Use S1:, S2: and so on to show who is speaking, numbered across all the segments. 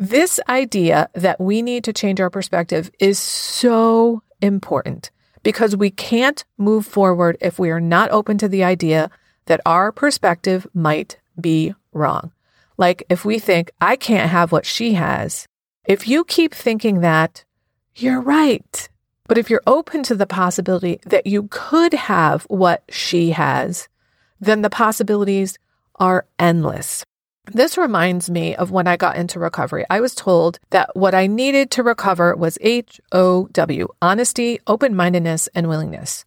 S1: This idea that we need to change our perspective is so important because we can't move forward if we are not open to the idea that our perspective might be wrong. Like if we think, I can't have what she has, if you keep thinking that, you're right. But if you're open to the possibility that you could have what she has, then the possibilities are endless. This reminds me of when I got into recovery. I was told that what I needed to recover was H O W honesty, open mindedness, and willingness.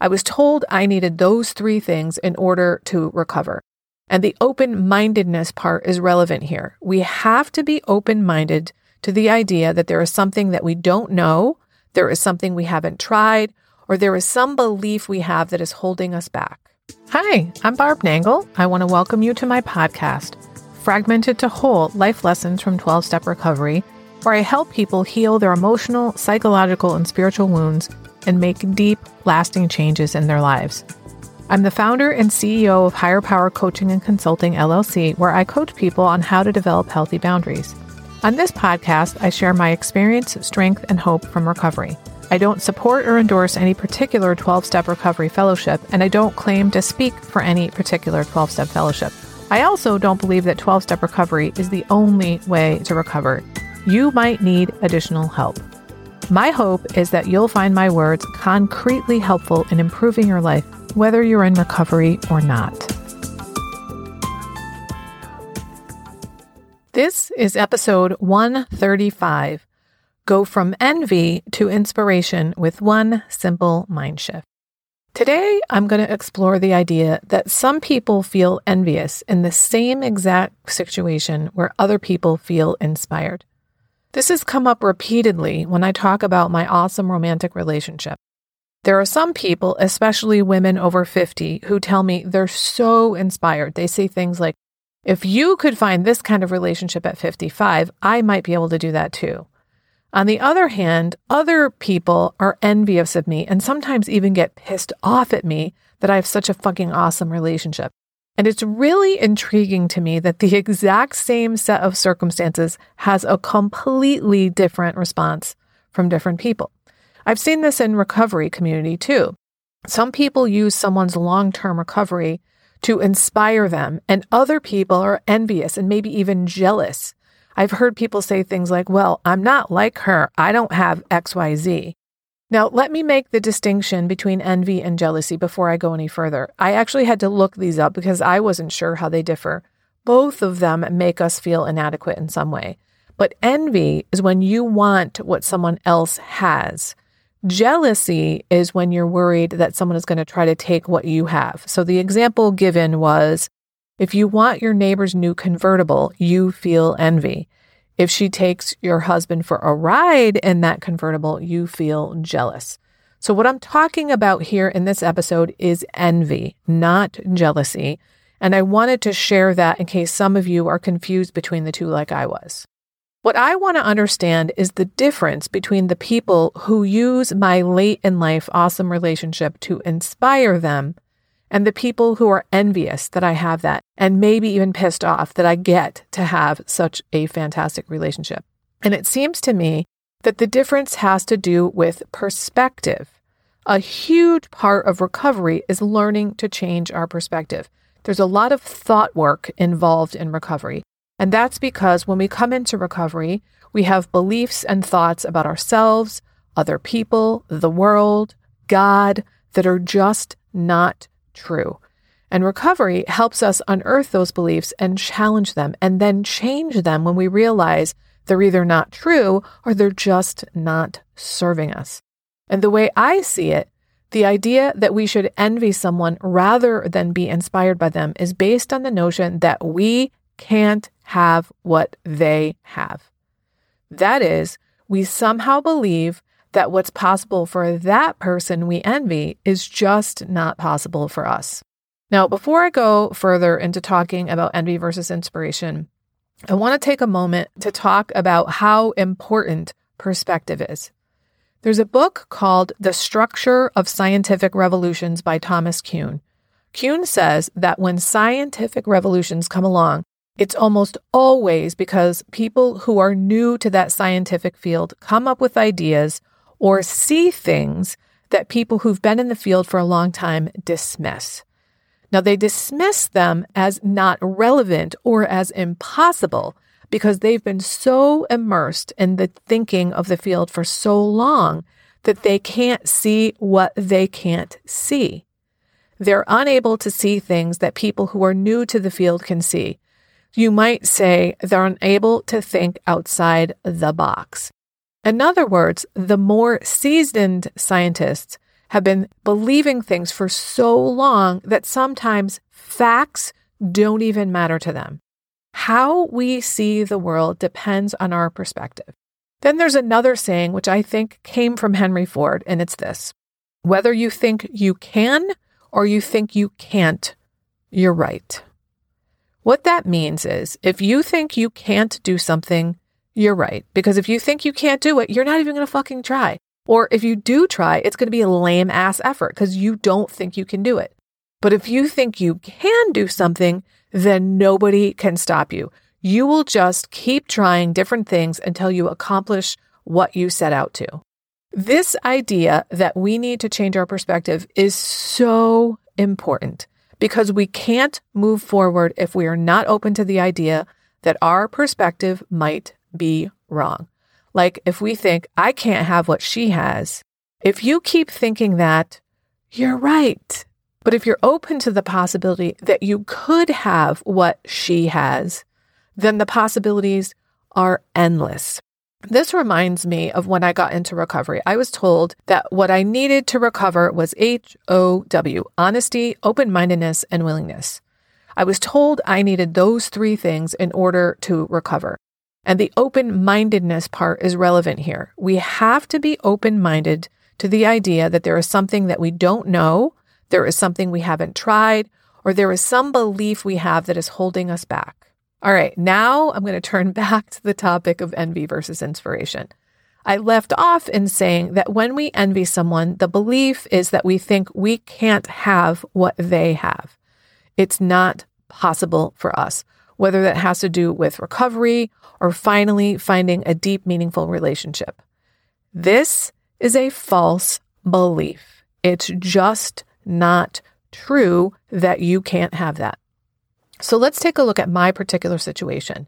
S1: I was told I needed those three things in order to recover. And the open mindedness part is relevant here. We have to be open minded to the idea that there is something that we don't know, there is something we haven't tried, or there is some belief we have that is holding us back. Hi, I'm Barb Nangle. I want to welcome you to my podcast, Fragmented to Whole Life Lessons from 12 Step Recovery, where I help people heal their emotional, psychological, and spiritual wounds and make deep, lasting changes in their lives. I'm the founder and CEO of Higher Power Coaching and Consulting LLC, where I coach people on how to develop healthy boundaries. On this podcast, I share my experience, strength, and hope from recovery. I don't support or endorse any particular 12 step recovery fellowship, and I don't claim to speak for any particular 12 step fellowship. I also don't believe that 12 step recovery is the only way to recover. You might need additional help. My hope is that you'll find my words concretely helpful in improving your life, whether you're in recovery or not. This is episode 135 Go from envy to inspiration with one simple mind shift. Today, I'm going to explore the idea that some people feel envious in the same exact situation where other people feel inspired. This has come up repeatedly when I talk about my awesome romantic relationship. There are some people, especially women over 50, who tell me they're so inspired. They say things like, if you could find this kind of relationship at 55, I might be able to do that too. On the other hand, other people are envious of me and sometimes even get pissed off at me that I have such a fucking awesome relationship. And it's really intriguing to me that the exact same set of circumstances has a completely different response from different people. I've seen this in recovery community too. Some people use someone's long-term recovery to inspire them and other people are envious and maybe even jealous I've heard people say things like, well, I'm not like her. I don't have XYZ. Now, let me make the distinction between envy and jealousy before I go any further. I actually had to look these up because I wasn't sure how they differ. Both of them make us feel inadequate in some way. But envy is when you want what someone else has. Jealousy is when you're worried that someone is going to try to take what you have. So the example given was if you want your neighbor's new convertible, you feel envy. If she takes your husband for a ride in that convertible, you feel jealous. So, what I'm talking about here in this episode is envy, not jealousy. And I wanted to share that in case some of you are confused between the two, like I was. What I want to understand is the difference between the people who use my late in life awesome relationship to inspire them and the people who are envious that I have that and maybe even pissed off that I get to have such a fantastic relationship. And it seems to me that the difference has to do with perspective. A huge part of recovery is learning to change our perspective. There's a lot of thought work involved in recovery. And that's because when we come into recovery, we have beliefs and thoughts about ourselves, other people, the world, God that are just not true. And recovery helps us unearth those beliefs and challenge them and then change them when we realize they're either not true or they're just not serving us. And the way I see it, the idea that we should envy someone rather than be inspired by them is based on the notion that we can't have what they have. That is, we somehow believe that what's possible for that person we envy is just not possible for us. Now, before I go further into talking about envy versus inspiration, I want to take a moment to talk about how important perspective is. There's a book called The Structure of Scientific Revolutions by Thomas Kuhn. Kuhn says that when scientific revolutions come along, It's almost always because people who are new to that scientific field come up with ideas or see things that people who've been in the field for a long time dismiss. Now, they dismiss them as not relevant or as impossible because they've been so immersed in the thinking of the field for so long that they can't see what they can't see. They're unable to see things that people who are new to the field can see. You might say they're unable to think outside the box. In other words, the more seasoned scientists have been believing things for so long that sometimes facts don't even matter to them. How we see the world depends on our perspective. Then there's another saying, which I think came from Henry Ford, and it's this whether you think you can or you think you can't, you're right. What that means is if you think you can't do something, you're right. Because if you think you can't do it, you're not even going to fucking try. Or if you do try, it's going to be a lame ass effort because you don't think you can do it. But if you think you can do something, then nobody can stop you. You will just keep trying different things until you accomplish what you set out to. This idea that we need to change our perspective is so important because we can't move forward if we are not open to the idea that our perspective might be wrong. Like if we think, I can't have what she has, if you keep thinking that, you're right. But if you're open to the possibility that you could have what she has, then the possibilities are endless. This reminds me of when I got into recovery. I was told that what I needed to recover was H O W honesty, open mindedness, and willingness. I was told I needed those three things in order to recover. And the open mindedness part is relevant here. We have to be open minded to the idea that there is something that we don't know, there is something we haven't tried, or there is some belief we have that is holding us back. All right, now I'm going to turn back to the topic of envy versus inspiration. I left off in saying that when we envy someone, the belief is that we think we can't have what they have. It's not possible for us, whether that has to do with recovery or finally finding a deep, meaningful relationship. This is a false belief. It's just not true that you can't have that. So let's take a look at my particular situation.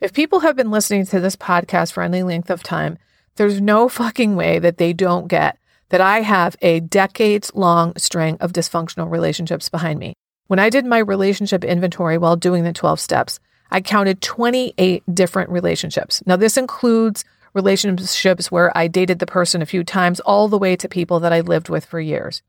S1: If people have been listening to this podcast for any length of time, there's no fucking way that they don't get that I have a decades long string of dysfunctional relationships behind me. When I did my relationship inventory while doing the 12 steps, I counted 28 different relationships. Now, this includes relationships where I dated the person a few times, all the way to people that I lived with for years.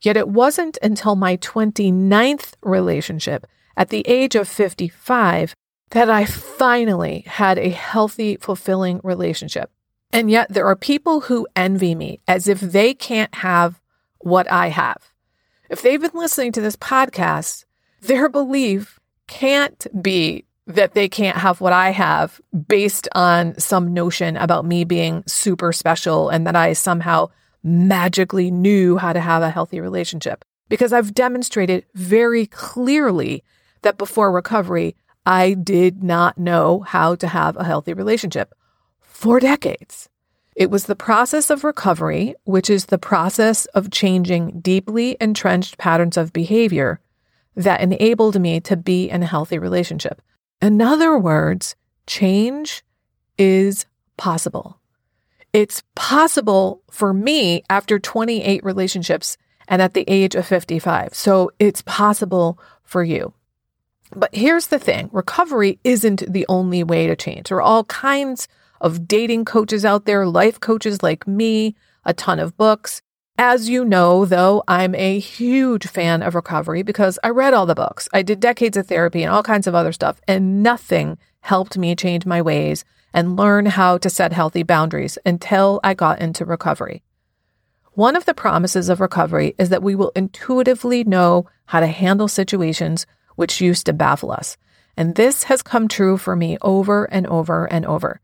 S1: Yet it wasn't until my 29th relationship at the age of 55 that I finally had a healthy, fulfilling relationship. And yet there are people who envy me as if they can't have what I have. If they've been listening to this podcast, their belief can't be that they can't have what I have based on some notion about me being super special and that I somehow magically knew how to have a healthy relationship. Because I've demonstrated very clearly that before recovery, I did not know how to have a healthy relationship for decades. It was the process of recovery, which is the process of changing deeply entrenched patterns of behavior that enabled me to be in a healthy relationship. In other words, change is possible. It's possible for me after 28 relationships and at the age of 55. So it's possible for you. But here's the thing recovery isn't the only way to change. There are all kinds of dating coaches out there, life coaches like me, a ton of books. As you know, though, I'm a huge fan of recovery because I read all the books. I did decades of therapy and all kinds of other stuff, and nothing helped me change my ways and learn how to set healthy boundaries until I got into recovery. One of the promises of recovery is that we will intuitively know how to handle situations which used to baffle us. And this has come true for me over and over and over.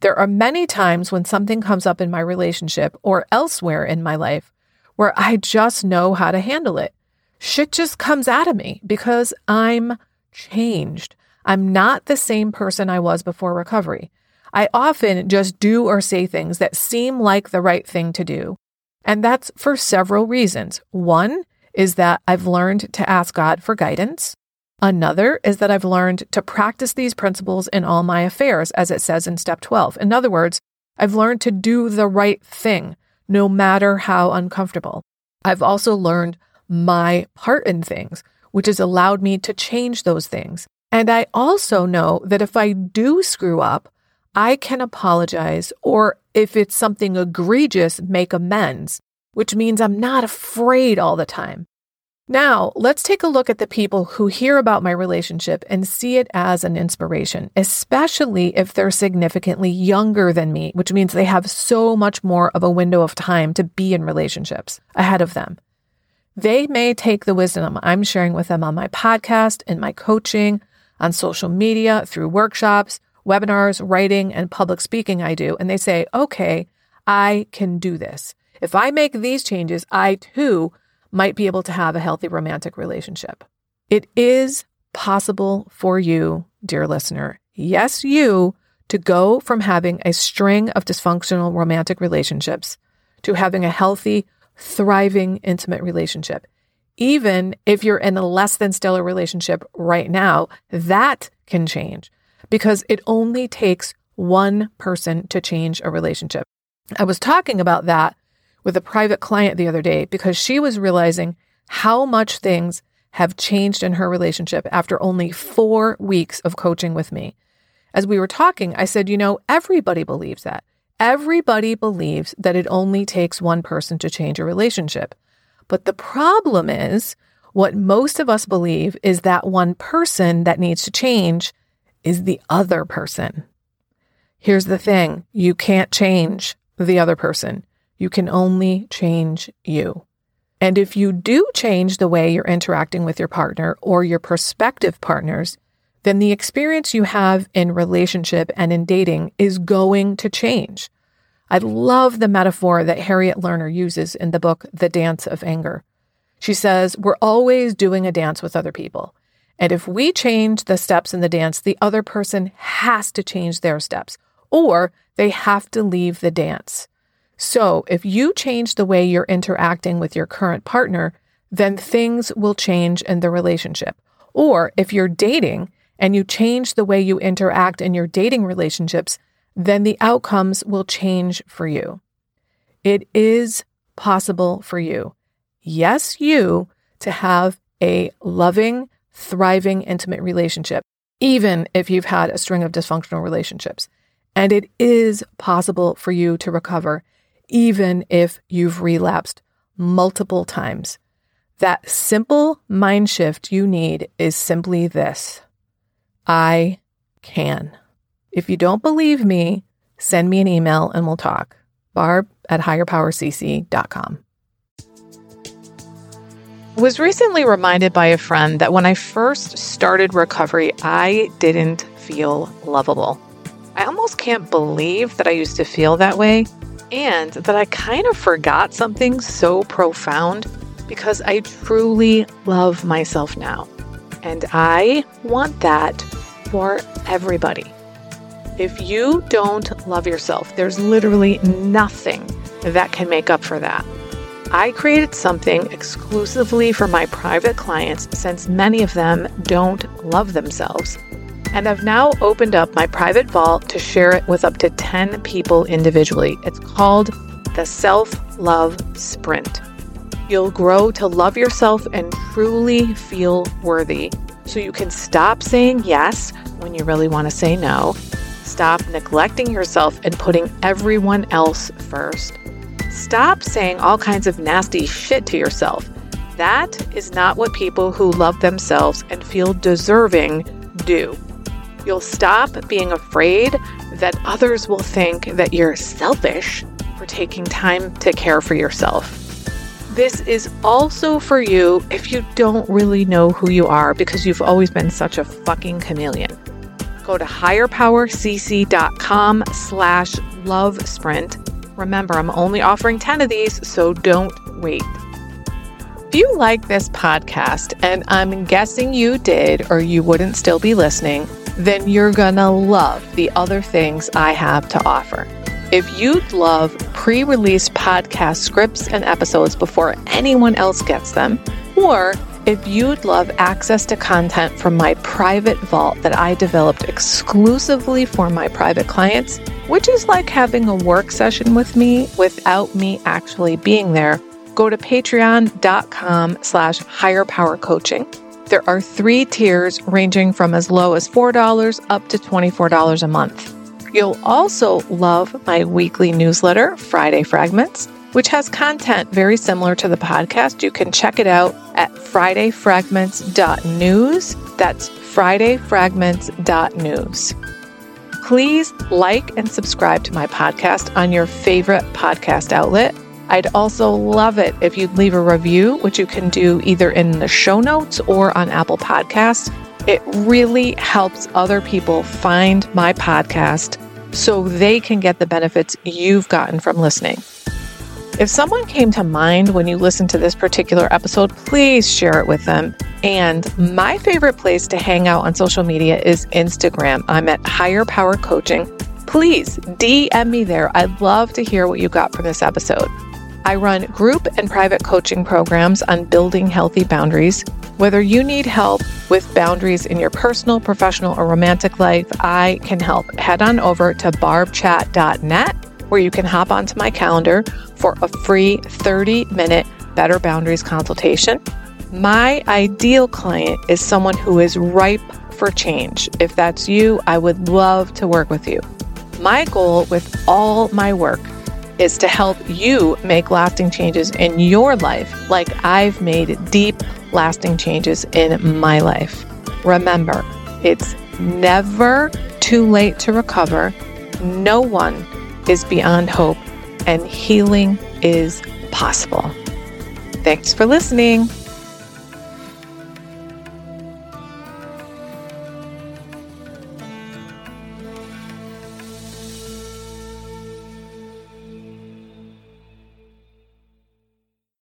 S1: There are many times when something comes up in my relationship or elsewhere in my life where I just know how to handle it. Shit just comes out of me because I'm changed. I'm not the same person I was before recovery. I often just do or say things that seem like the right thing to do. And that's for several reasons. One is that I've learned to ask God for guidance. Another is that I've learned to practice these principles in all my affairs, as it says in step 12. In other words, I've learned to do the right thing, no matter how uncomfortable. I've also learned my part in things, which has allowed me to change those things. And I also know that if I do screw up, I can apologize, or if it's something egregious, make amends, which means I'm not afraid all the time. Now, let's take a look at the people who hear about my relationship and see it as an inspiration, especially if they're significantly younger than me, which means they have so much more of a window of time to be in relationships ahead of them. They may take the wisdom I'm sharing with them on my podcast, in my coaching, on social media, through workshops, webinars, writing, and public speaking I do, and they say, okay, I can do this. If I make these changes, I too might be able to have a healthy romantic relationship. It is possible for you, dear listener, yes, you, to go from having a string of dysfunctional romantic relationships to having a healthy, thriving, intimate relationship. Even if you're in a less than stellar relationship right now, that can change because it only takes one person to change a relationship. I was talking about that with a private client the other day because she was realizing how much things have changed in her relationship after only four weeks of coaching with me. As we were talking, I said, you know, everybody believes that. Everybody believes that it only takes one person to change a relationship. But the problem is, what most of us believe is that one person that needs to change is the other person. Here's the thing you can't change the other person. You can only change you. And if you do change the way you're interacting with your partner or your prospective partners, then the experience you have in relationship and in dating is going to change. I love the metaphor that Harriet Lerner uses in the book, The Dance of Anger. She says, We're always doing a dance with other people. And if we change the steps in the dance, the other person has to change their steps or they have to leave the dance. So if you change the way you're interacting with your current partner, then things will change in the relationship. Or if you're dating and you change the way you interact in your dating relationships, then the outcomes will change for you. It is possible for you, yes, you, to have a loving, thriving, intimate relationship, even if you've had a string of dysfunctional relationships. And it is possible for you to recover even if you've relapsed multiple times. That simple mind shift you need is simply this I can. If you don't believe me, send me an email and we'll talk. Barb at higherpowercc.com. I was recently reminded by a friend that when I first started recovery, I didn't feel lovable. I almost can't believe that I used to feel that way and that I kind of forgot something so profound because I truly love myself now. And I want that for everybody. If you don't love yourself, there's literally nothing that can make up for that. I created something exclusively for my private clients since many of them don't love themselves and I've now opened up my private vault to share it with up to 10 people individually. It's called the Self Love Sprint. You'll grow to love yourself and truly feel worthy so you can stop saying yes when you really want to say no, stop neglecting yourself and putting everyone else first. Stop saying all kinds of nasty shit to yourself. That is not what people who love themselves and feel deserving do. You'll stop being afraid that others will think that you're selfish for taking time to care for yourself. This is also for you if you don't really know who you are because you've always been such a fucking chameleon. Go to higherpowercc.com slash love sprint. Remember, I'm only offering 10 of these, so don't wait. If you like this podcast, and I'm guessing you did or you wouldn't still be listening, then you're gonna love the other things I have to offer. If you'd love pre release podcast scripts and episodes before anyone else gets them, or if you'd love access to content from my private vault that I developed exclusively for my private clients, which is like having a work session with me without me actually being there, go to patreon.com slash higher power coaching. There are three tiers ranging from as low as $4 up to $24 a month. You'll also love my weekly newsletter, Friday Fragments which has content very similar to the podcast. You can check it out at fridayfragments.news. That's fridayfragments.news. Please like and subscribe to my podcast on your favorite podcast outlet. I'd also love it if you'd leave a review, which you can do either in the show notes or on Apple Podcasts. It really helps other people find my podcast so they can get the benefits you've gotten from listening. If someone came to mind when you listened to this particular episode, please share it with them. And my favorite place to hang out on social media is Instagram. I'm at Higher Power Coaching. Please DM me there. I'd love to hear what you got from this episode. I run group and private coaching programs on building healthy boundaries. Whether you need help with boundaries in your personal, professional, or romantic life, I can help. Head on over to barbchat.net where you can hop onto my calendar for a free 30 minute Better Boundaries consultation. My ideal client is someone who is ripe for change. If that's you, I would love to work with you. My goal with all my work is to help you make lasting changes in your life, like I've made deep, lasting changes in my life. Remember, it's never too late to recover. No one is beyond hope and healing is possible. Thanks for listening.